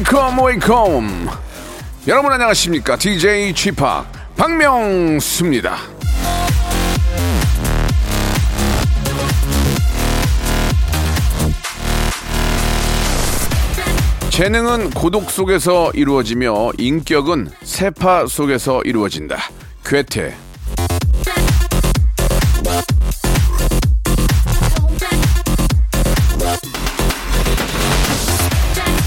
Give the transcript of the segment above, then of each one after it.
Wake up, wake up. 여러분 안녕하십니까? DJ p 박명수입니다. 재능은 고독 속에서 이루어지며 인격은 세파 속에서 이루어진다. 괴테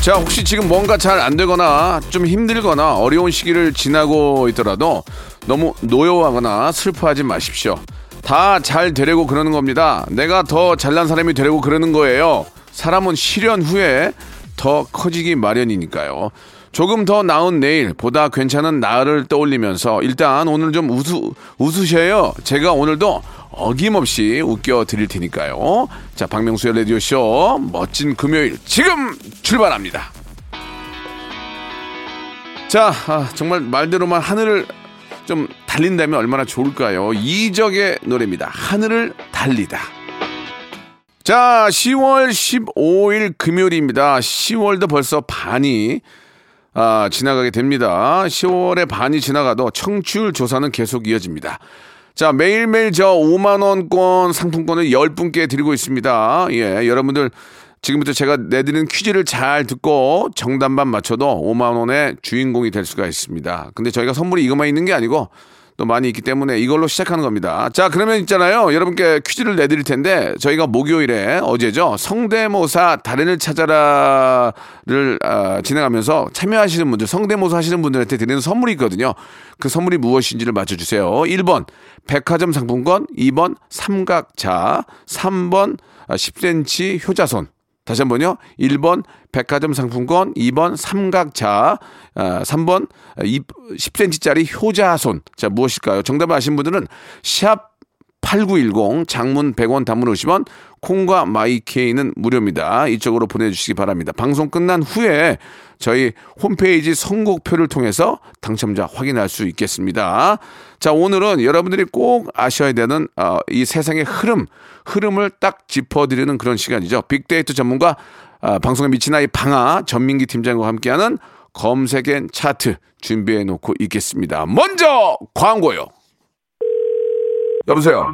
자, 혹시 지금 뭔가 잘 안 되거나 좀 힘들거나 어려운 시기를 지나고 있더라도 너무 노여워하거나 슬퍼하지 마십시오. 다 잘 되려고 그러는 겁니다. 내가 더 잘난 사람이 되려고 그러는 거예요. 사람은 실현 후에 더 커지기 마련이니까요. 조금 더 나은 내일, 보다 괜찮은 나를 떠올리면서 일단 오늘 좀 웃으, 웃으셔요. 제가 오늘도 어김없이 웃겨 드릴 테니까요. 자, 박명수의 라디오쇼 멋진 금요일 지금 출발합니다. 자, 아, 정말 말대로만 하늘을 좀 달린다면 얼마나 좋을까요? 이적의 노래입니다. 하늘을 달리다. 자, 10월 15일 금요일입니다. 10월도 벌써 반이 아, 지나가게 됩니다. 10월의 반이 지나가도 청취율 조사는 계속 이어집니다. 자, 매일매일 저 5만원권 상품권을 10분께 드리고 있습니다. 예, 여러분들 지금부터 제가 내드리는 퀴즈를 잘 듣고 정답만 맞춰도 5만원의 주인공이 될 수가 있습니다. 근데 저희가 선물이 이것만 있는 게 아니고 또 많이 있기 때문에 이걸로 시작하는 겁니다. 자, 그러면 있잖아요. 여러분께 퀴즈를 내드릴 텐데 저희가 목요일에 어제죠. 성대모사 달인을 찾아라를 아, 진행하면서 참여하시는 분들, 성대모사 하시는 분들한테 드리는 선물이 있거든요. 그 선물이 무엇인지를 맞춰주세요. 1번 백화점 상품권, 2번 삼각자, 3번 10cm 효자손. 다시 한 번요. 1번 백화점 상품권, 2번 삼각자, 아, 3번 10cm짜리 효자손. 자, 무엇일까요? 정답을 아신 분들은 샵 8910 장문 100원 단문 50원 콩과 마이케이는 무료입니다. 이쪽으로 보내주시기 바랍니다. 방송 끝난 후에 저희 홈페이지 선곡표를 통해서 당첨자 확인할 수 있겠습니다. 자 오늘은 여러분들이 꼭 아셔야 되는 어, 이 세상의 흐름 흐름을 딱 짚어드리는 그런 시간이죠. 빅데이터 전문가 아, 방송에 미친 아이 방아 전민기 팀장과 함께하는 검색엔 차트 준비해 놓고 있겠습니다. 먼저 광고요. 여보세요.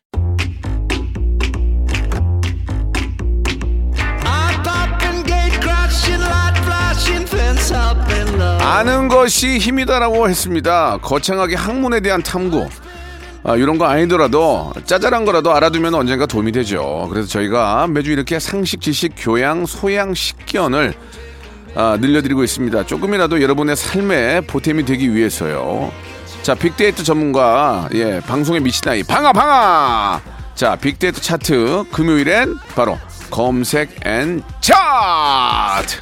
아는 것이 힘이다라고 했습니다. 거창하게 학문에 대한 탐구. 아, 이런 거 아니더라도 짜잘한 거라도 알아두면 언젠가 도움이 되죠. 그래서 저희가 매주 이렇게 상식, 지식, 교양, 소양, 식견을 아, 늘려드리고 있습니다. 조금이라도 여러분의 삶에 보탬이 되기 위해서요. 자, 빅데이터 전문가, 예, 방송에 미친 아이, 방아, 방아! 자, 빅데이터 차트, 금요일엔 바로 검색 and 차트!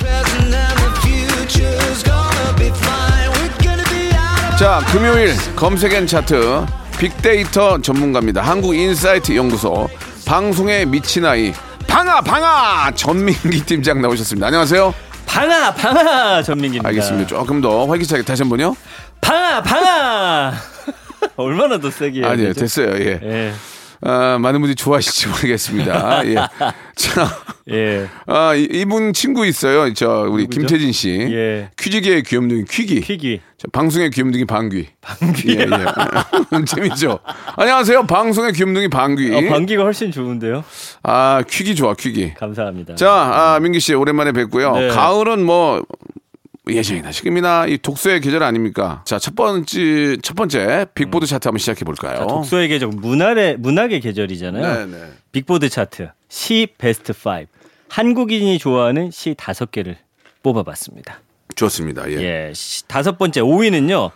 자, 금요일 검색 and 차트 빅데이터 전문가입니다. 한국인사이트 연구소 방송에 미친 아이 방아 방아 전민기 팀장 나오셨습니다. 안녕하세요. 방아 방아 전민기입니다. 알겠습니다. 조금 더 활기차게 다시 한 번요. 방아 방아. 얼마나 더 세게 아니요? 됐어요. 예. 예. 아, 많은 분들이 좋아하실지 모르겠습니다. 예. 자, 예. 아, 이- 이분 친구 있어요. 저 우리 누구죠? 김태진 씨. 예. 퀴즈계의 귀염둥이 퀴기. 퀴기. 자, 방송의 귀염둥이 방귀. 방귀. 예, 예. 재밌죠. 안녕하세요. 방송의 귀염둥이 방귀. 어, 방귀가 훨씬 좋은데요. 아, 퀴기 좋아, 퀴기. 감사합니다. 자, 아, 민기 씨 오랜만에 뵙고요. 네. 가을은 뭐 예전이나 지금이나 이 독서의 계절 아닙니까? 자, 첫 번째 첫 번째 빅보드 차트 한번 시작해 볼까요? 자, 독서의 계절 문학의 문학의 계절이잖아요. 네, 네. 빅보드 차트 시 베스트 5. 한국인이 좋아하는 시 다섯 개를 뽑아봤습니다. 좋습니다. 예. 예. 시- 다섯 번째 5위는요.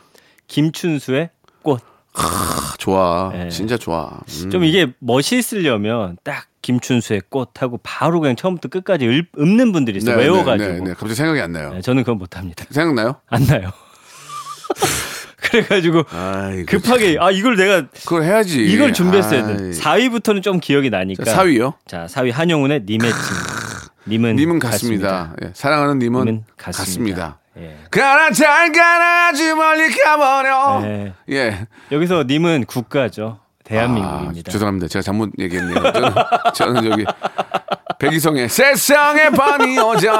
김춘수의 꽃. 아, 좋아. 예. 진짜 좋아. 음. 좀 이게 멋있으려면 딱 김춘수의 꽃하고 바로 그냥 처음부터 끝까지 읊, 는 분들이 있어요. 네, 외워가지고. 네, 네, 네. 갑자기 생각이 안 나요. 네, 저는 그건 못합니다. 생각나요? 안 나요. 그래가지고 아이고, 급하게 아 이걸 내가 그걸 해야지. 이걸 준비했어야 돼. 아이. 4위부터는 좀 기억이 나니까. 자, 4위요? 자, 4위 한용운의 님의 친. 님은 님은 같습니다. 예, 사랑하는 님은, 님은 같습니다. 같습니다. 예. 가라 잘 가라지 멀리 가버려. 예. 예. 여기서 님은 국가죠. 대한민국입니다. 아, 죄송합니다. 제가 잘못 얘기했네요. 저는, 저는 여기 백이성의 세상에 밤이 오자요.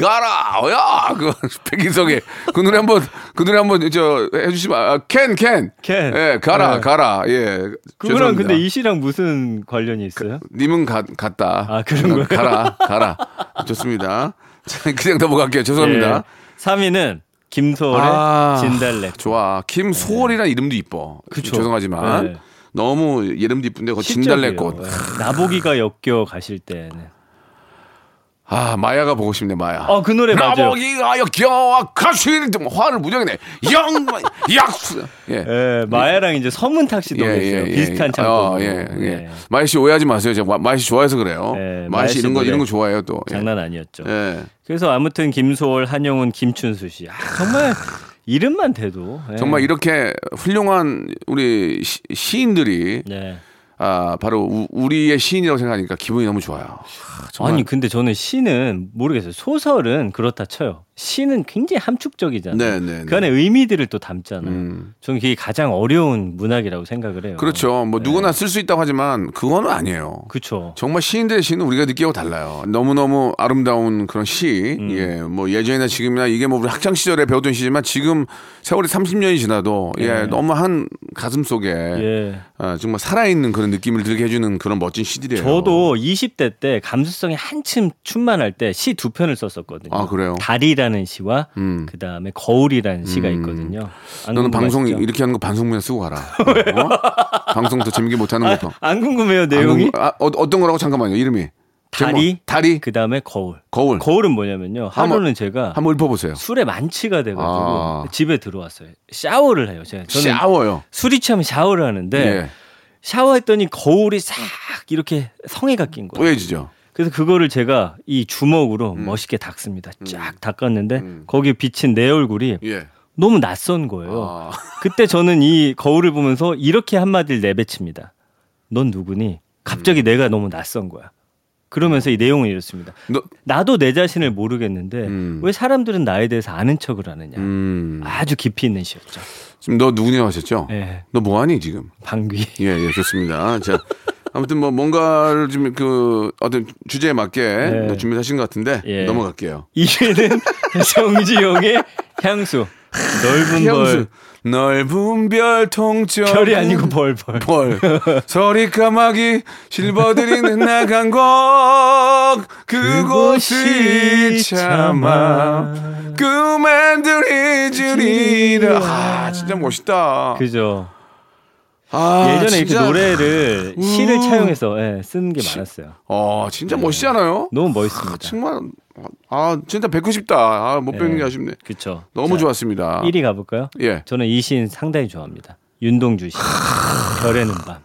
가라. 야, 그 백이성의 그 노래 한번 그 노래 한번 저 해주시면 아, 캔 캔. 캔. 예, 가라 네. 가라. 예. 그거랑. 근데 이 시랑 무슨 관련이 있어요? 님은 가, 갔다. 아, 그런 거예요? 가라 가라. 좋습니다. 자, 그냥 넘어갈게요. 죄송합니다. 3위는 김소월의 아, 진달래. 좋아. 김소월이라는 이름도 이뻐. 그쵸. 죄송하지만 네. 너무 이름도 이쁜데 그 진달래꽃. 예. 나보기가 역겨 가실 때는. 아 마야가 보고 싶네 마야. 어, 그 노래 맞아요. 나보기가 역겨워 가시는 화를 무정이네. 영 약수. 예. 예, 마야랑 이제 서문탁 씨도 계세요. 비슷한 창법. 어, 예, 예. 마야 씨 오해하지 마세요. 제가 마야 씨 좋아해서 그래요. 예, 마야 씨 이런 거씨 이런 거. 좋아해요 또. 예. 장난 아니었죠. 예. 그래서 아무튼 김소월, 한영훈, 김춘수 씨. 아, 정말 이름만 대도 예. 정말 이렇게 훌륭한 우리 시, 시인들이 네. 아 바로 우, 우리의 시인이라고 생각하니까 기분이 너무 좋아요. 아. 아니 근데 저는 시는 모르겠어요. 소설은 그렇다 쳐요. 시는 굉장히 함축적이잖아요. 네, 네, 그 안에 의미들을 또 담잖아요. 음. 저는 그게 가장 어려운 문학이라고 생각을 해요. 그렇죠. 뭐 누구나 쓸 수 있다고 하지만 그거는 아니에요. 그렇죠. 정말 시인들의 시는 우리가 느끼고 달라요. 너무너무 아름다운 그런 시. 음. 예, 뭐 예전이나 지금이나 이게 뭐 우리 학창 시절에 배우던 시지만 지금 세월이 30년이 지나도 예, 너무 한 가슴 속에 예. 아, 정말 살아있는 그런 느낌을 들게 해주는 그런 멋진 시들이에요. 저도 20대 때 감수성이 한참 충만할 때 시 두 편을 썼었거든요. 아, 그래요? 달이라는 시와 음. 그 다음에 거울이라는 시가 있거든요. 안 너는 방송 궁금하시죠? 이렇게 하는 거 방송문에 쓰고 가라. 어? 방송 더 재밌게 못 하는 거. 안 궁금해요 안 내용이? 궁금- 아, 어, 어떤 거라고 잠깐만요. 이름이 다리, 제목, 다리, 그 다음에 거울. 거울. 거울은 뭐냐면요. 한번- 하루는 제가 한번 읊어보세요. 술에 만취가 돼가지고 아. 집에 들어왔어요. 샤워를 해요. 제가 저는 샤워요. 술이 취하면 샤워를 하는데 예. 샤워했더니 거울이 싹 이렇게 성에가 낀 거예요. 뽀얘지죠. 그래서 그거를 제가 이 주먹으로 음. 멋있게 닦습니다. 쫙 닦았는데 거기에 비친 내 얼굴이 예. 너무 낯선 거예요. 아. 그때 저는 이 거울을 보면서 이렇게 한마디를 내뱉습니다. 넌 누구니? 갑자기 음. 내가 너무 낯선 거야. 그러면서 이 내용은 이렇습니다. 너, 나도 내 자신을 모르겠는데 음. 왜 사람들은 나에 대해서 아는 척을 하느냐. 음. 아주 깊이 있는 시였죠. 지금 너 누구냐고 하셨죠? 예. 너 뭐하니 지금? 방귀. 예, 예, 좋습니다. 자, 아무튼 뭐 뭔가를 좀 그 어떤 주제에 맞게 네. 준비하신 것 같은데 예. 넘어갈게요. 2위는 정지용의 향수. 넓은 향수. 벌. 넓은 별 통째 별이 아니고 벌벌. 벌 서리 까마귀 실버들이 나간 곳 그곳이 참아 그만들이 주리라 아 진짜 멋있다 그죠. 아, 예전에 이렇게. 노래를 시를 음. 차용해서 예, 쓰는 게 많았어요. 어 진짜 멋있지 않아요? 너무 멋있습니다. 정말 아 진짜 뵙고 싶다 아, 못 뵙는 예. 게 아쉽네 그쵸. 너무 자, 좋았습니다 1위 가볼까요? 예 저는 이 시인 상당히 좋아합니다. 윤동주 씨. 별에는 밤. 하,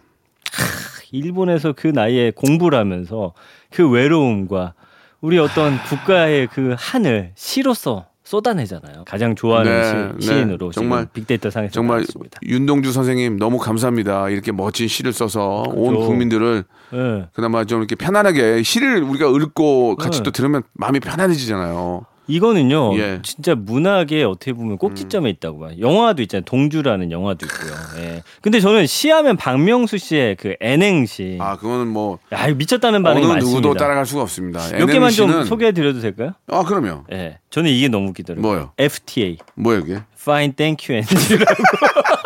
일본에서 그 나이에 공부를 하면서 그 외로움과 우리 어떤 국가의 그 하늘 시로서 쏟아내잖아요. 가장 좋아하는 네, 시, 네. 시인으로 정말, 빅데이터 상에서 정말 나왔습니다. 윤동주 선생님 너무 감사합니다. 이렇게 멋진 시를 써서 온 그죠. 국민들을 예. 그나마 좀 이렇게 편안하게 시를 우리가 읽고 같이 네. 또 들으면 마음이 편안해지잖아요. 이거는요, 예. 음. 진짜 문학의 어떻게 보면 꼭지점에 있다고 봐요. 영화도 있잖아요. 동주라는 영화도 있고요. 예. 근데 저는 시하면 박명수 씨의 그 N행시. 아 그거는 뭐 야, 이거 미쳤다는 어느 반응이 많습니다. 누구도 따라갈 수가 없습니다. 몇 개만 좀 소개해 드려도 될까요? 아 그럼요. 예. 저는 이게 너무 웃기더라고요. 뭐요? FTA. 뭐야 이게? Fine, thank you, and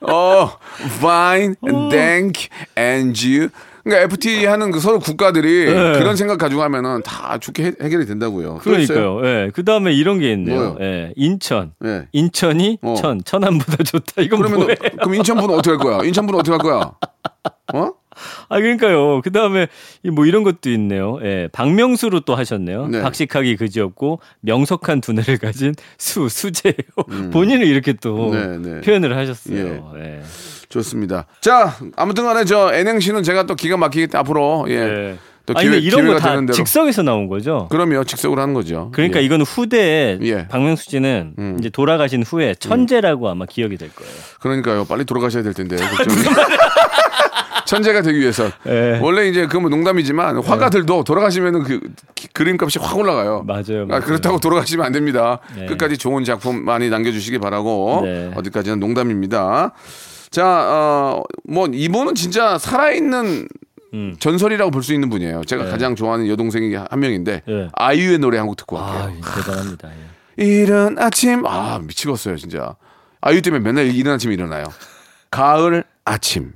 어, fine, thank, and you. 그러니까 FTA 하는 그 서로 국가들이 네. 그런 생각 가지고 하면은 다 좋게 해- 해결이 된다고요. 그러니까요. 예. 그 다음에 이런 게 있네요. 예. 인천. 예. 인천이 어. 천, 천안보다 좋다. 이건 그러면 뭐예요? 그럼 인천분은 어떻게 할 거야? 인천분은 어떻게 할 거야? 어? 아 그러니까요. 그 다음에 뭐 이런 것도 있네요. 예, 박명수로 또 하셨네요. 네. 박식하기 그지없고 명석한 두뇌를 가진 수 수제예요. 본인을 이렇게 또 네, 네. 표현을 하셨어요. 예. 좋습니다. 자, 아무튼 간에 저 N행시는 제가 또 기가 막히기 때문에 앞으로 예. 예. 또 아니 기회, 근데 이런 거 다. 즉석에서 나온 거죠. 그럼요, 직속으로 하는 거죠. 그러니까 예. 이거는 후대에 예. 박명수 씨는 음. 이제 돌아가신 후에 천재라고 아마 기억이 될 거예요. 그러니까요, 빨리 돌아가셔야 될 텐데. 천재가 되기 위해서 예. 원래 이제 그뭐 농담이지만 화가들도 돌아가시면은 그 기- 그림값이 확 올라가요. 맞아요, 아, 맞아요. 그렇다고 돌아가시면 안 됩니다. 네. 끝까지 좋은 작품 많이 남겨주시기 바라고 네. 어디까지는 농담입니다. 자, 어, 뭐 이분은 진짜 살아있는 음. 전설이라고 볼 수 있는 분이에요. 제가 네. 가장 좋아하는 여동생이 한 명인데 네. 아이유의 노래 한 곡 듣고 아, 갈게요. 대단합니다. 예. 이른 아침 아 미치겠어요 진짜 아이유 때문에 맨날 이른 아침에 일어나요 가을 아침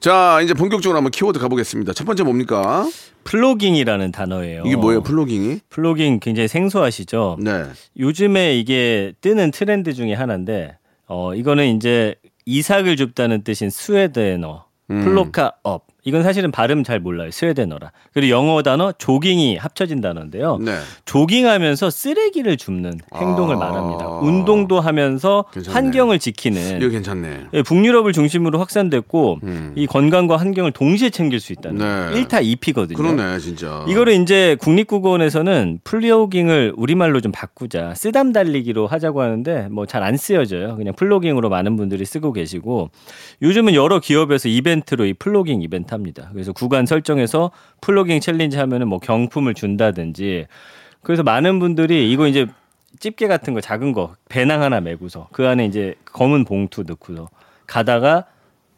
자 이제 본격적으로 한번 키워드 가보겠습니다 첫 번째 뭡니까 plogging이라는 단어예요. 이게 뭐예요 plogging이 plogging 굉장히 생소하시죠? 네 요즘에 이게 뜨는 트렌드 중에 하나인데 어 이거는 이제 이삭을 줍다는 뜻인 스웨덴어 음. plocka upp 이건 사실은 발음 잘 몰라요 스웨덴어라 그리고 영어 단어 조깅이 합쳐진 단어인데요 네. 조깅하면서 쓰레기를 줍는 행동을 아. 말합니다 운동도 하면서 괜찮네. 환경을 지키는 이거 괜찮네 예, 북유럽을 중심으로 확산됐고 음. 이 건강과 환경을 동시에 챙길 수 있다는 네. 1타 2피거든요 그러네 진짜 이거를 이제 국립국어원에서는 plogging을 우리말로 좀 바꾸자 쓰담 달리기로 하자고 하는데 뭐 잘 안 쓰여져요. 그냥 plogging으로 많은 분들이 쓰고 계시고 요즘은 여러 기업에서 이벤트로 이 플로깅 이벤트 합니다. 그래서 구간 설정해서 plogging challenge 하면은 뭐 경품을 준다든지 그래서 많은 분들이 이거 이제 집게 같은 거 작은 거 배낭 하나 메고서 그 안에 이제 검은 봉투 넣고서 가다가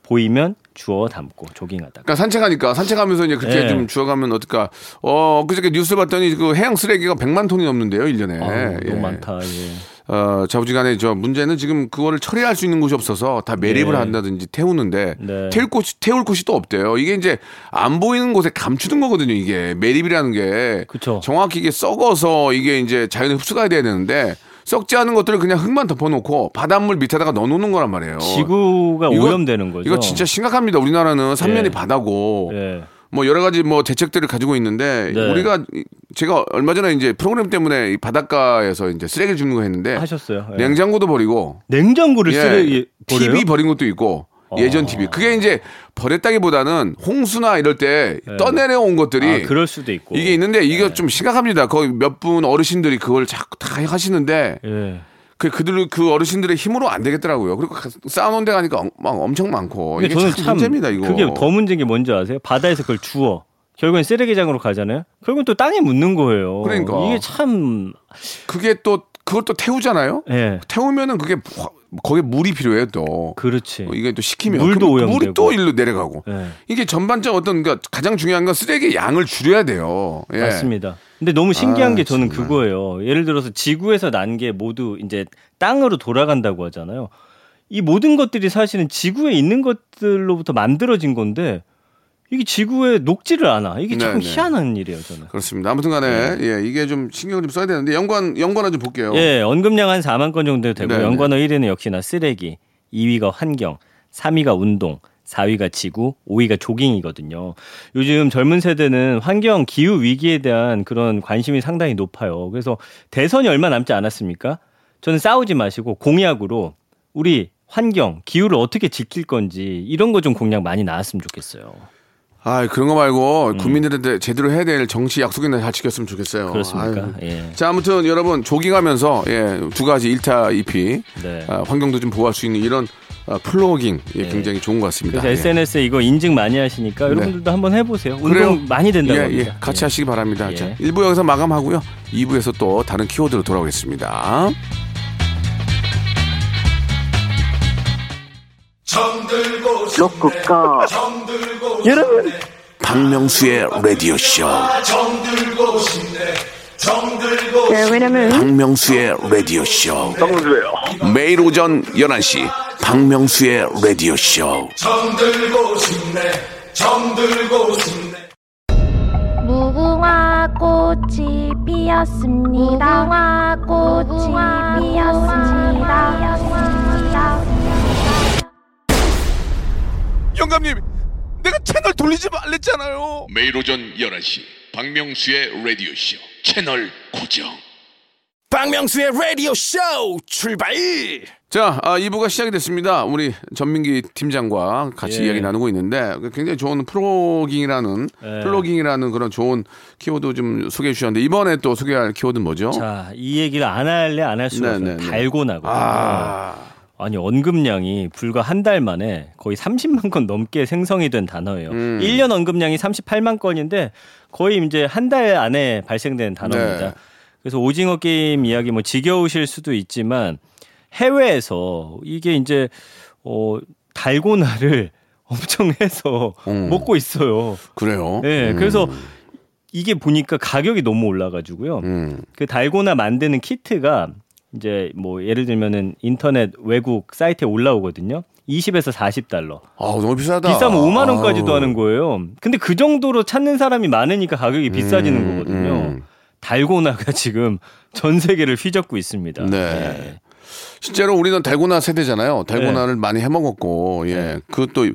보이면 주워 담고 조깅하다가 그러니까 산책하니까 산책하면서 이제 그렇게 네. 좀 주워가면 어떨까 어 그저께 뉴스 봤더니 그 해양 쓰레기가 100만 톤이 넘는데요 1년에 아우, 너무 많다. 예. 어, 좌우지간에 저 문제는 지금 그거를 처리할 수 있는 곳이 없어서 다 매립을 네. 한다든지 태우는데 네. 태울 곳이 태울 곳이 또 없대요. 이게 이제 안 보이는 곳에 감추는 거거든요. 이게 매립이라는 게 그쵸. 정확히 이게 썩어서 이게 이제 자연에 흡수가 돼야 되는데 썩지 않은 것들을 그냥 흙만 덮어놓고 바닷물 밑에다가 넣어놓는 거란 말이에요. 지구가 이거- 오염되는 거죠. 이거 진짜 심각합니다. 우리나라는 삼면이 예. 바다고 예. 뭐 여러 가지 뭐 대책들을 가지고 있는데 네. 우리가 이- 제가 얼마 전에 이제 프로그램 때문에 이 바닷가에서 이제 쓰레기를 줍는 거 했는데 하셨어요. 예. 냉장고도 버리고 냉장고를 예, 쓰레기 버려요? TV 버린 것도 있고 예전 TV 그게 이제 버렸다기보다는 홍수나 이럴 때 네. 떠내려온 것들이 아, 그럴 수도 있고. 이게 있는데 이게 좀 심각합니다. 거기 몇분 어르신들이 그걸 자꾸 다 하시는데 예. 그 그들 그 어르신들의 힘으로 안 되겠더라고요. 그리고 가- 쌓아놓은 데 가니까 엄- 막 엄청 많고 이게 저는 참 참 문제입니다. 이거 그게 더 문제인 게 뭔지 아세요? 바다에서 그걸 주워. 결국엔 쓰레기장으로 가잖아요. 결국은 또 땅에 묻는 거예요. 그러니까. 이게 참 그게 또 그걸 또 태우잖아요. 예. 태우면은 그게 화- 거기에 물이 필요해요 또. 그렇지. 어, 이게 또 식히면 물도 오염되고. 물이 또 일로 내려가고 예. 이게 전반적 어떤 그러니까 가장 중요한 건 쓰레기 양을 줄여야 돼요. 예. 맞습니다. 근데 너무 신기한 아, 게 저는 정말. 그거예요. 예를 들어서 지구에서 난 게 모두 이제 땅으로 돌아간다고 하잖아요. 이 모든 것들이 사실은 지구에 있는 것들로부터 만들어진 건데 이게 지구에 녹지를 않아. 이게 참 네, 네. 희한한 일이에요, 저는. 그렇습니다. 아무튼 간에 예 이게 좀 신경을 좀 써야 되는데 연관 연관어 좀 볼게요. 예, 언급량 한 4만 건 정도 되고 네, 연관어 1위는 역시나 쓰레기, 2위가 환경, 3위가 운동, 4위가 지구, 5위가 조깅이거든요. 요즘 젊은 세대는 환경, 기후 위기에 대한 그런 관심이 상당히 높아요. 그래서 대선이 얼마 남지 않았습니까? 저는 싸우지 마시고 공약으로 우리 환경, 기후를 어떻게 지킬 건지 이런 거 좀 공약 많이 나왔으면 좋겠어요. 아 그런 거 말고 국민들한테 제대로 해야 될 정치 약속이나 잘 지켰으면 좋겠어요. 그렇습니까? 아유. 예. 자 아무튼 여러분 조깅하면서 예, 두 가지 1타 2피 네. 아, 환경도 좀 보호할 수 있는 이런 아, 플로깅 예, 굉장히 좋은 것 같습니다. 그래서 SNS에 이거 인증 많이 하시니까 여러분들도 한번 해보세요. 운동 네. 그래요? 많이 된다고 예, 합니다. 예, 같이 예. 하시기 바랍니다. 예. 자, 1부 여기서 마감하고요. 2부에서 또 다른 키워드로 돌아오겠습니다. 여러분 박명수의 라디오 쇼. 네, 왜냐면 박명수의 라디오 쇼. 매일 오전 11시 박명수의 라디오 쇼. 무궁화 꽃이 피었습니다. 무궁화 꽃 영감님, 내가 채널 돌리지 말랬잖아요. 매일 오전 11시 박명수의 라디오 쇼 채널 고정 박명수의 라디오 쇼 출발 자, 아, 2부가 시작이 됐습니다. 우리 전민기 팀장과 같이 예. 이야기 나누고 있는데 굉장히 좋은 plogging이라는 예. plogging이라는 그런 좋은 키워드 좀 소개해 주셨는데 이번에 또 소개할 키워드는 뭐죠? 자, 이 얘기를 안 할래 안 할 수가 네, 없어요. 네, 네. 달고나고. 아, 아니 언급량이 불과 한 달 만에 거의 30만 건 넘게 생성이 된 단어예요. 음. 1년 언급량이 38만 건인데 거의 이제 한 달 안에 발생된 단어입니다. 네. 그래서 오징어 게임 이야기 뭐 지겨우실 수도 있지만 해외에서 이게 이제 어 달고나를 엄청 해서 음. 먹고 있어요. 그래요? 네, 음, 그래서 이게 보니까 가격이 너무 올라가지고요. 음, 그 달고나 만드는 키트가 이제 뭐 예를 들면은 인터넷 외국 사이트에 올라오거든요. 20에서 40달러. 아, 너무 비싸다. 비싸면 5만 원까지도 아우. 하는 거예요. 근데 그 정도로 찾는 사람이 많으니까 가격이 비싸지는 음, 거거든요. 음. 달고나가 지금 전 세계를 휘젓고 있습니다. 네. 실제로 우리는 달고나 세대잖아요. 달고나를 많이 해 먹었고, 예. 네. 그것도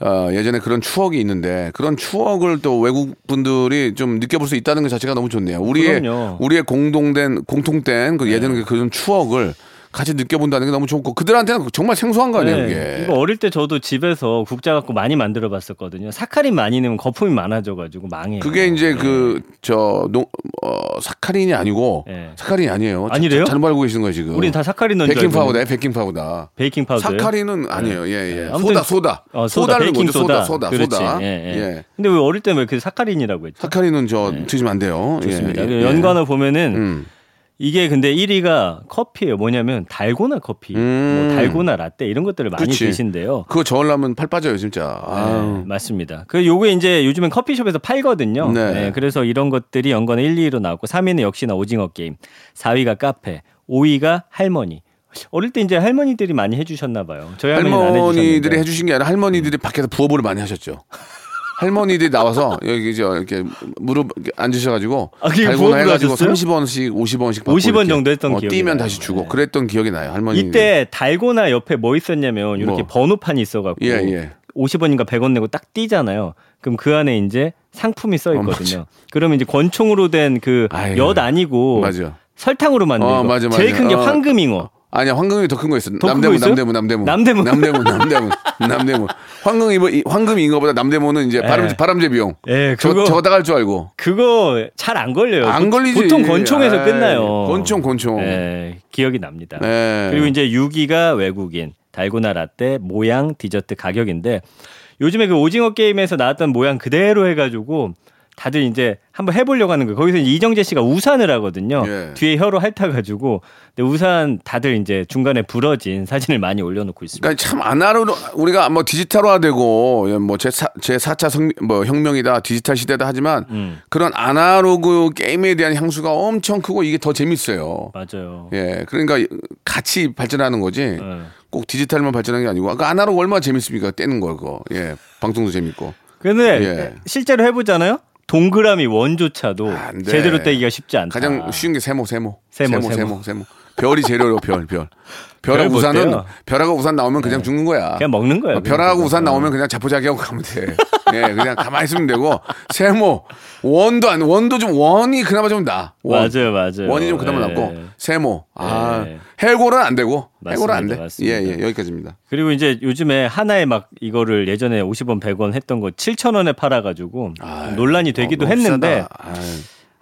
어, 예전에 그런 추억이 있는데 그런 추억을 또 외국 분들이 좀 느껴볼 수 있다는 것 자체가 너무 좋네요. 우리의 그럼요. 우리의 공동된 공통된 그 예전에 그런 추억을 같이 느껴본다는 게 너무 좋고 그들한테는 정말 생소한 거 아니에요, 네, 그게. 이거 어릴 때 저도 집에서 국자 갖고 많이 만들어 봤었거든요. 사카린 많이 넣으면 거품이 많아져 가지고 망해요. 그게 이제 네. 그, 저, 농, 어, 사카린이 아니고, 네. 사카린이 아니에요. 아니래요? 잘, 잘못 알고 계신 거예요, 지금. 우린 다 사카린 넣은 베킹 알고 파우더에 베킹 파우더. 베이킹 파우더요? 사카린은 아니에요. 예, 예. 네. 소다, 소다. 어, 소다, 소다를 베이킹 소다, 소다, 소다, 그렇지. 소다. 예, 예. 예. 근데 왜 어릴 때 왜 그 사카린이라고 했죠? 사카린은 저 드시면 안 돼요. 예, 좋습니다. 예, 예. 연관어 보면은 음. 이게 근데 1위가 커피예요. 뭐냐면 달고나 커피, 음. 뭐 달고나 라떼 이런 것들을 많이 그치. 드신대요. 그거 저으려면 팔 빠져요, 진짜. 네. 맞습니다. 그 요게 이제 요즘엔 커피숍에서 팔거든요. 네. 네, 그래서 이런 것들이 연관어 1, 2위로 나왔고 3위는 역시나 오징어 게임, 4위가 카페, 5위가 할머니. 어릴 때 이제 할머니들이 많이 해주셨나 봐요. 저희 할머니들이. 해주신 게 아니라 할머니들이 밖에서 부업을 많이 하셨죠. 할머니들이 나와서 여기 저 이렇게 무릎 이렇게 앉으셔가지고 아, 달고나 해가지고 하셨어요? 30원씩 50원씩 받고 50원 이렇게 정도 했던 어, 기억이 뛰면 나요. 다시 주고 네. 그랬던 기억이 나요 할머니. 이때 달고나 옆에 뭐 있었냐면 이렇게 뭐? 번호판이 있어갖고 예, 예. 50원인가 100원 내고 딱 뛰잖아요. 그럼 그 안에 이제 상품이 써 어, 있거든요. 그러면 이제 권총으로 된 그. 엿 아니고 맞아. 설탕으로 만든 어, 거. 맞아, 맞아. 제일 큰게 어. 황금잉어. 아니야 황금이 더 큰 거 있어. 남대문? 남대문, 남대문, 남대문. 남대문, 남대문, 남대문. 황금이 뭐 황금이 이거보다 남대문은 이제 바람 예. 바람제 비용. 예, 저 그거 저거 나갈 줄 알고. 그거 잘 안 걸려요. 안 보- 걸리지. 보통 권총에서 아이, 끝나요. 권총, 권총. 예, 기억이 납니다. 예. 그리고 이제 6위가 외국인, 달고나 라떼, 모양, 디저트 가격인데 요즘에 그 오징어 게임에서 나왔던 모양 그대로 해가지고 다들 이제 한번 해보려고 하는 거예요. 거기서 이정재 씨가 우산을 하거든요. 예. 뒤에 혀로 핥아가지고. 근데 우산 다들 이제 중간에 부러진 사진을 많이 올려놓고 있습니다. 그러니까 참 아날로그 우리가 뭐 디지털화되고 뭐제 제 4차 성, 뭐 혁명이다 디지털 시대다 하지만 음. 그런 아날로그 게임에 대한 향수가 엄청 크고 이게 더 재밌어요. 맞아요. 예, 그러니까 같이 발전하는 거지. 예. 꼭 디지털만 발전하는 게 아니고 그 아날로그 얼마나 재밌습니까? 떼는 거 그거. 예, 방송도 재밌고. 근데 예. 실제로 해보잖아요. 동그라미 원조차도 안 돼. 제대로 떼기가 쉽지 않다. 가장 쉬운 게 세모, 세모, 세모, 세모, 세모. 세모. 별이 재료로 별, 별. 별하고 별 우산은. 별하고 우산 나오면 그냥 죽는 거야. 그냥 먹는. 어, 별하고. 우산 나오면 그냥 자포자기하고 가면 돼. 예, 그냥 가만히 있으면 되고 세모 원도 안 원도 좀 원이 그나마 좀 나. 원. 맞아요, 맞아요. 원이 좀 그나마 예. 낫고 세모. 아 예. 해골은 안 되고 해골은 안 돼. 맞습니다. 예, 예, 여기까지입니다. 그리고 이제 요즘에 하나에 막 이거를 예전에 50원, 100원 했던 거 7,000원에 팔아가지고 아유, 논란이 되기도 너무 했는데. 아유.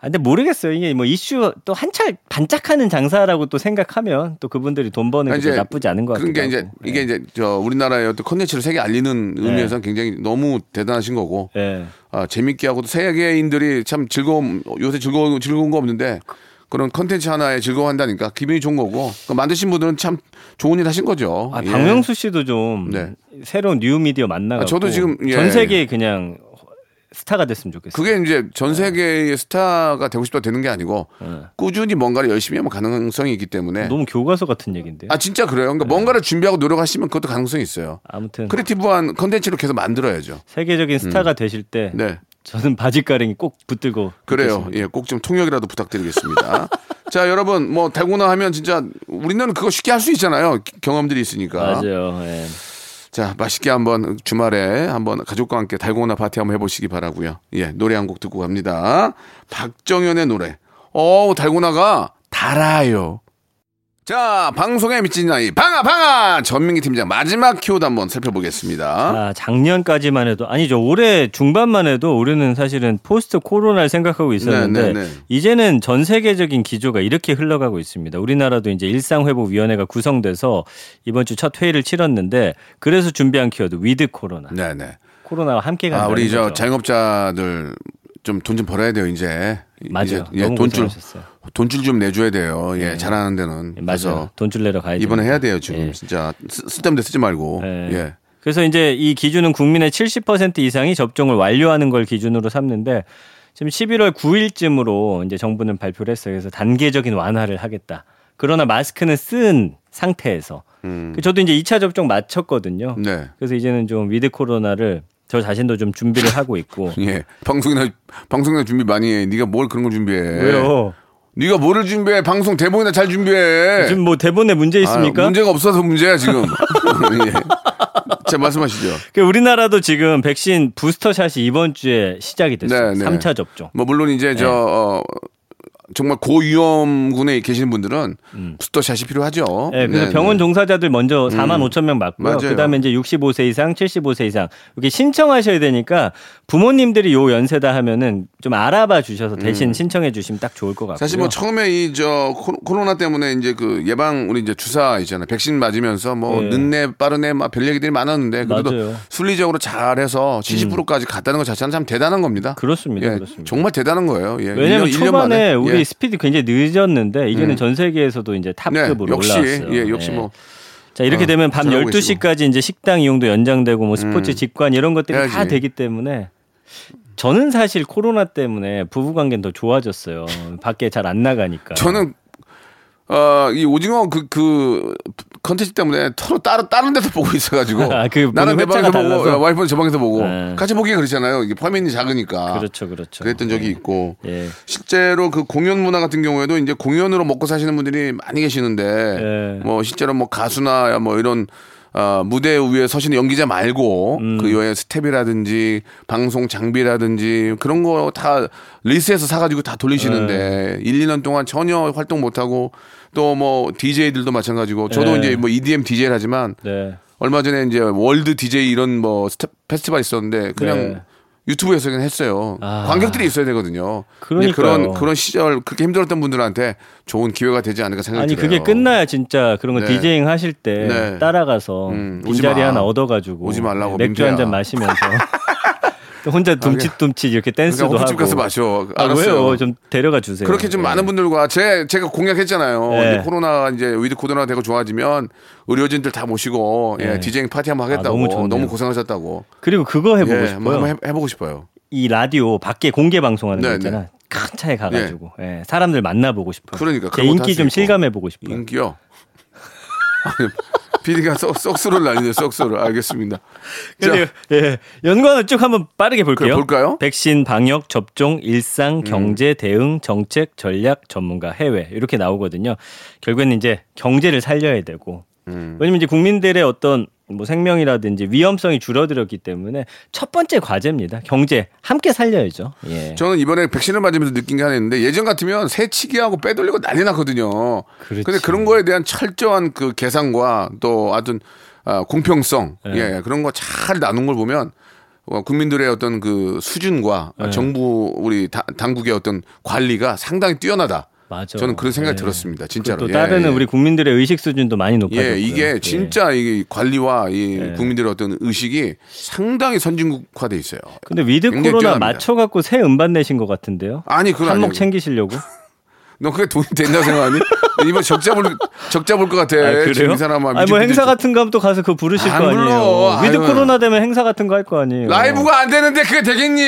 아, 근데 모르겠어요. 이게 뭐 이슈 또 한철 반짝하는 장사라고 또 생각하면 또 그분들이 돈 버는 게 그러니까 나쁘지 않은 것 같아요. 게 이제 이게 이제 저 우리나라의 어떤 컨텐츠를 세계 알리는 의미에서는 굉장히 너무 대단하신 거고 예. 아, 재밌게 하고 또 세계인들이 참 즐거움 요새 즐거운 즐거운 거 없는데 그런 컨텐츠 하나에 즐거워한다니까 기분이 좋은 거고 그 만드신 분들은 참 좋은 일 하신 거죠. 아, 예. 박명수 씨도 좀 네. 새로운 뉴 미디어 만나고 아, 저도 지금, 예. 전 세계에 그냥 스타가 됐으면 좋겠어요. 그게 이제 전 세계의 스타가 되고 싶다 되는 게 아니고 꾸준히 뭔가를 열심히 하면 가능성이 있기 때문에 네. 너무 교과서 같은 얘기인데요. 아 진짜 그래요. 그러니까 뭔가를 준비하고 노력하시면 그것도 가능성이 있어요. 아무튼 creative한 컨텐츠를 계속 만들어야죠. 세계적인 스타가 되실 때 네. 저는 바지가랑이 꼭 붙들고 그래요. 예, 꼭 좀 통역이라도 부탁드리겠습니다. 자, 여러분, 뭐, 달고나 하면 진짜 우리는 그거 쉽게 할 수 있잖아요. 기- 경험들이 있으니까. 맞아요. 예. 자, 맛있게 한번 주말에 한번 가족과 함께 달고나 파티 한번 해보시기 바라고요 예, 노래 한 곡 듣고 갑니다. 박정현의 노래. 어, 달고나가 달아요. 자, 방송에 미친 나이 방아 방아 전민기 팀장 마지막 키워드 한번 살펴보겠습니다. 아, 작년까지만 해도 아니죠. 올해 중반만 해도 우리는 사실은 post 코로나를 생각하고 있었는데 네, 네, 네. 이제는 전 세계적인 기조가 이렇게 흘러가고 있습니다. 우리나라도 이제 일상 회복 위원회가 구성돼서 이번 주 첫 회의를 치렀는데 그래서 준비한 키워드 with 코로나. 네, 네. 코로나와 함께 간다는 아, 우리 저. 자영업자들 좀 돈좀 벌어야 돼요, 이제. 맞아요. 예, 너무 돈쭐. 돈쭐 좀 내줘야 돼요. 예, 잘하는 데는. 예, 맞아요. 돈쭐 내러 가야죠. 이번에 해야 돼요, 지금. 예. 진짜 쓰- 쓸데없는 데 쓰지 말고. 예. 예. 그래서 이제 이 기준은 국민의 70% 이상이 접종을 완료하는 걸 기준으로 삼는데 지금 11월 9일쯤으로 이제 정부는 발표를 했어요. 그래서 단계적인 완화를 하겠다. 그러나 마스크는 쓴 상태에서 그 저도 이제 2차 접종 마쳤거든요. 음. 네. 그래서 이제는 좀 with 코로나를 저 자신도 좀 준비를 하고 있고 예. 방송이나 방송이나 준비 많이 해. 네가 뭘 그런 걸 준비해? 왜요? 네가 뭐를 준비해? 방송 대본이나 잘 준비해. 지금 뭐 대본에 문제 있습니까? 아, 문제가 없어서 문제야 지금. 예. 자 말씀하시죠. 그 우리나라도 지금 백신 부스터 샷이 이번 주에 시작이 됐어요. 네, 네. 3차 접종. 뭐 물론 이제 네. 저 어, 정말 고위험군에 계시는 분들은 부스터샷이 필요하죠. 네, 그래서 네, 병원 네. 종사자들 먼저 4만 5천 명 맞고요. 맞아요. 그다음에 이제 65세 이상, 75세 이상 이렇게 신청하셔야 되니까 부모님들이 요 연세다 하면은 좀 알아봐 주셔서 대신 신청해 주시면 딱 좋을 것 같고요. 음. 사실 뭐 처음에 이 저 코로나 때문에 이제 그 예방 우리 이제 주사 있잖아요. 백신 맞으면서 뭐 네. 늦네 빠르네 막 별 얘기들이 많았는데 그래도 맞아요. 순리적으로 잘해서 70%까지 갔다는 것 자체는 참 대단한 겁니다. 그렇습니다. 예, 그렇습니다. 정말 대단한 거예요. 예. 왜냐면 1년, 1년 초반에 만에. 우리 예. 스피드 굉장히 늦었는데 이제는 전 세계에서도 이제 탑급으로 네, 역시 올라왔어요. 예, 역시 네. 뭐자 이렇게 어, 되면 밤 잘하고 12시까지 이제 식당 이용도 연장되고 뭐 스포츠 직관 이런 것들이 다 음. 해야지. 되기 때문에 저는 사실 코로나 때문에 부부 관계는 더 좋아졌어요. 밖에 잘 안 나가니까. 저는 어, 이 오징어 그, 그, 컨텐츠 때문에 서로 따로, 다른 데서 보고 있어가지고. 아, 그 나는 내 방에서 보고, 달라서? 와이프는 저 방에서 보고. 네. 같이 보기 그렇잖아요. 이게 화면이 작으니까. 그렇죠, 그렇죠. 그랬던 적이 네. 있고. 예. 실제로 그 공연 문화 같은 경우에도 이제 공연으로 먹고 사시는 분들이 많이 계시는데. 예. 뭐 실제로 뭐 가수나 뭐 이런 어, 무대 위에 서시는 연기자 말고 음. 그 외에 스텝이라든지 방송 장비라든지 그런 거 다 리스에서 사가지고 다 돌리시는데 네. 1, 2년 동안 전혀 활동 못하고 또뭐 DJ들도 마찬가지고 저도 네. 이제 뭐 EDM DJ를 하지만 네. 얼마 전에 이제 World DJ 이런 뭐 스텝 페스티벌 있었는데 그냥 네. 유튜브에서 그냥 했어요. 아. 관객들이 있어야 되거든요. 그런 그런 시절 그렇게 힘들었던 분들한테 좋은 기회가 되지 않을까 생각이 아니 들어요. 그게 끝나야 진짜 그런 거 네. 디제잉 하실 때 네. 따라가서 음, 빈자리 마. 하나 얻어가지고 오지 말라고, 맥주. 한 잔 마시면서 또 혼자 둠칫둠칫 이렇게 댄스도 그러니까 하고. 가서 마셔. 아, 알았어요. 왜요? 좀 데려가 주세요. 그렇게 좀 네. 많은 분들과 제 제가 공약했잖아요. 네. 이제 코로나 이제 with 코로나 되고 좋아지면 의료진들 다 모시고 예, 네. 디제잉 파티 한번 하겠다고 아, 너무. 너무 고생하셨다고. 그리고 그거 해보고 예, 싶어요. 한번 해, 해보고 싶어요. 이 라디오 밖에 공개 방송하는 거 네, 있잖아. 큰 차에 가가지고 예, 사람들 만나보고 싶어요. 그러니까 제 인기 좀. 실감해보고 싶어요. 인기요. PD가 썩소를 날리네요. 썩소를. 알겠습니다. 자, 근데 예, 연관을 쭉 한번 빠르게 볼게요. 볼까요? 백신, 방역, 접종, 일상, 경제, 대응, 정책, 전략, 전문가, 해외 이렇게 나오거든요. 결국에는 이제 경제를 살려야 되고 음. 왜냐면 이제 국민들의 어떤 뭐 생명이라든지 위험성이 줄어들었기 때문에 첫 번째 과제입니다. 경제 함께 살려야죠. 예. 저는 이번에 백신을 맞으면서 느낀 게 하나 있는데 예전 같으면 새치기하고 빼돌리고 난리 났거든요. 그렇지. 근데 그런 거에 대한 철저한 그 계산과 또 어떤 아, 공평성, 네. 예, 그런 거 잘 나눈 걸 보면 어, 국민들의 어떤 그 수준과 네. 정부 우리 다- 당국의 어떤 관리가 상당히 뛰어나다. 맞아. 저는 그런 생각이 예. 들었습니다. 진짜로. 또 예, 따르는 예. 우리 국민들의 의식 수준도 많이 높아졌고요. 예, 이게 진짜 이 관리와 이 예. 국민들의 어떤 의식이 상당히 선진국화돼 있어요. 근데 with 코로나 뛰어납니다. 맞춰 갖고 새 음반 내신 것 같은데요. 아니 그건 한몫 아니고. 챙기시려고. 너 그게 돈이 된다 생각하니? 이번 적자 볼 적자 볼 것 같아. 아, 그래요? 이 사람아. 아니 뭐 행사 같은 거 하면 또 가서 그거 부르실 안거 아니에요. 불러. with 아유. 코로나 되면 행사 같은 거 할 거 아니에요. 라이브가 안 되는데 그게 되겠니?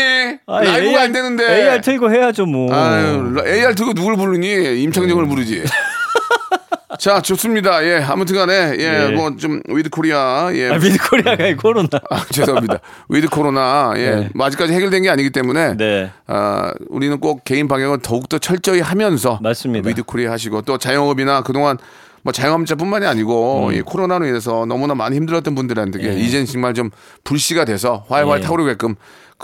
아니, 라이브가 AR 안 되는데. AR 틀고 해야죠 뭐. 아유, AR 틀고 누굴 부르니? 임창정을 네. 부르지. 자, 좋습니다. 예, 아무튼 간에, 예, 예. 뭐, 좀, with Korea, 예. 아, with Korea가 아니고 코로나. 아, 죄송합니다. with 코로나, 예. 네. 뭐 아직까지 해결된 게 아니기 때문에. 네. 아, 우리는 꼭 개인 방역을 더욱더 철저히 하면서. 맞습니다. with Korea 하시고 또 자영업이나 그동안 뭐 자영업자뿐만이 아니고 이 코로나로 인해서 너무나 많이 힘들었던 분들한테 음. 예. 이젠 정말 좀 불씨가 돼서 활활 예. 타오르게끔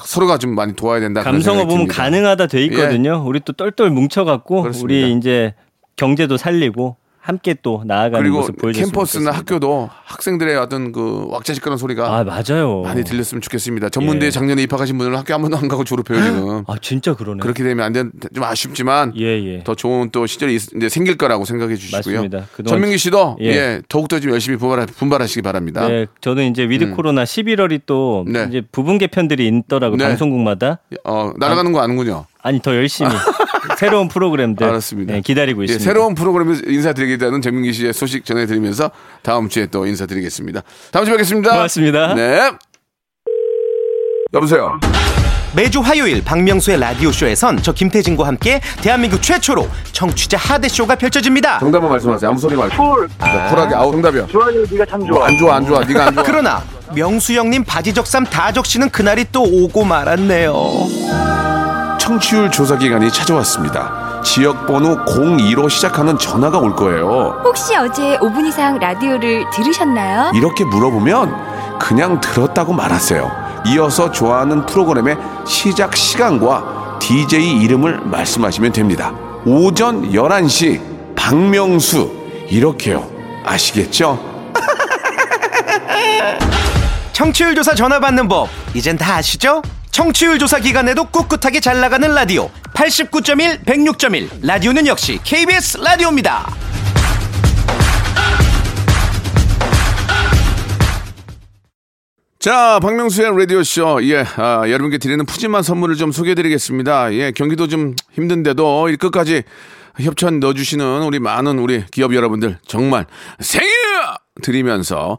서로가 좀 많이 도와야 된다. 감성어 보면. 가능하다 돼 있거든요. 우리 또 똘똘 뭉쳐갖고 그렇습니다. 우리 이제 경제도 살리고 함께 또 나아가는 모습 보여줬으면 캠퍼스나 좋겠습니다. 학교도 학생들의 어떤 그 왁자지껄한 소리가 아 맞아요. 많이 들렸으면 좋겠습니다. 전문대에 예. 작년에 입학하신 분들은 학교 한 번도 안 가고 졸업해요 지금. 아 진짜 그러네. 그렇게 되면 안 된, 좀 아쉽지만 예 예. 더 좋은 또 시절이 있- 이제 생길 거라고 생각해 주시고요. 맞습니다. 전민기 씨도 예. 예. 더욱더 좀 열심히 분발, 분발하시기 바랍니다. 네, 저는 이제 with 코로나 11월이 또 음. 네. 이제 부분 개편들이 있더라고 네. 요 방송국마다. 어, 날아가는 거 아는군요. 아니 더 열심히 새로운 프로그램들 알았습니다. 네, 기다리고 예, 있습니다. 새로운 프로그램에서 인사드리겠다는 전민기 씨의 소식 전해드리면서 다음 주에 또 인사드리겠습니다. 다음 주에 뵙겠습니다. 고맙습니다. 네. 여보세요. 매주 화요일 박명수의 라디오쇼에선 저 김태진과 함께 대한민국 최초로 청취자 하대쇼가 펼쳐집니다. 정답만 말씀하세요. 아무 소리 말고. 쿨. 쿨하게. 아우 정답이야. 좋아요, 네가 참 좋아. 안 좋아 안 좋아. 네가 안 좋아. 그러나 명수 형님 바지 적삼 다 적시는 그날이 또 오고 말았네요. 청취율 조사 기간이 찾아왔습니다. 지역 번호 02로 시작하는 전화가 올 거예요. 혹시 어제 5분 이상 라디오를 들으셨나요? 이렇게 물어보면 그냥 들었다고 말하세요. 이어서 좋아하는 프로그램의 시작 시간과 DJ 이름을 말씀하시면 됩니다. 오전 11시 박명수 이렇게요. 아시겠죠? 청취율 조사 전화 받는 법 이젠 다 아시죠? 청취율 조사 기간에도 꿋꿋하게 잘 나가는 라디오 89.1 106.1 라디오는 역시 KBS 라디오입니다. 자, 박명수의 라디오쇼. 예, 아, 여러분께 드리는 푸짐한 선물을 좀 소개해드리겠습니다. 예, 경기도 좀 힘든데도 이 끝까지 협찬 넣어주시는 우리 많은 우리 기업 여러분들 정말 생일 드리면서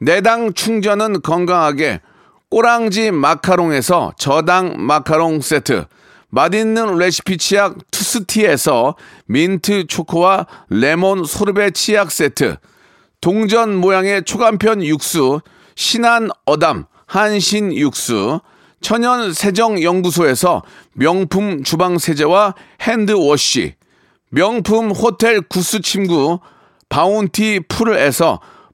내당 충전은 건강하게. 꼬랑지 마카롱에서 저당 마카롱 세트, 맛있는 레시피 치약 투스티에서 민트 초코와 레몬 소르베 치약 세트, 동전 모양의 초간편 육수 신한 어담 한신 육수. 천연 세정 연구소에서 명품 주방 세제와 핸드워시. 명품 호텔 구스 침구 바운티 풀에서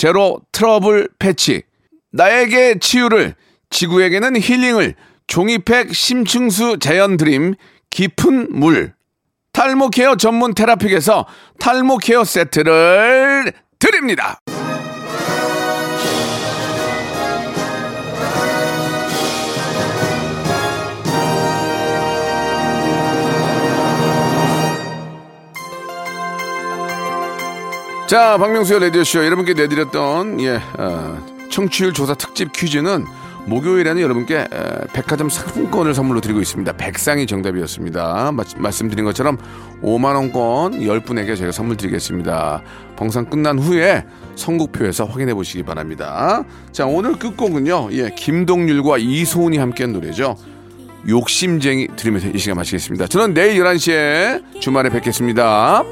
제로 트러블 패치, 나에게 치유를, 지구에게는 힐링을, 종이팩 심층수 자연 드림, 깊은 물, 탈모 care 전문 테라픽에서 탈모 care 세트를 드립니다. 자, 박명수의 라디오쇼 여러분께 내드렸던 예, 어, 청취율 조사 특집 퀴즈는 목요일에는 여러분께 에, 백화점 상품권을 선물로 드리고 있습니다. 백상이 정답이었습니다. 마, 말씀드린 것처럼 5만원권 10분에게 저희가 선물 드리겠습니다. 방송 끝난 후에 선곡표에서 확인해 보시기 바랍니다. 자, 오늘 끝곡은요. 예, 김동률과 이소은이 함께한 노래죠. 욕심쟁이 들으면서 이 시간 마치겠습니다. 저는 내일 11시에 주말에 뵙겠습니다.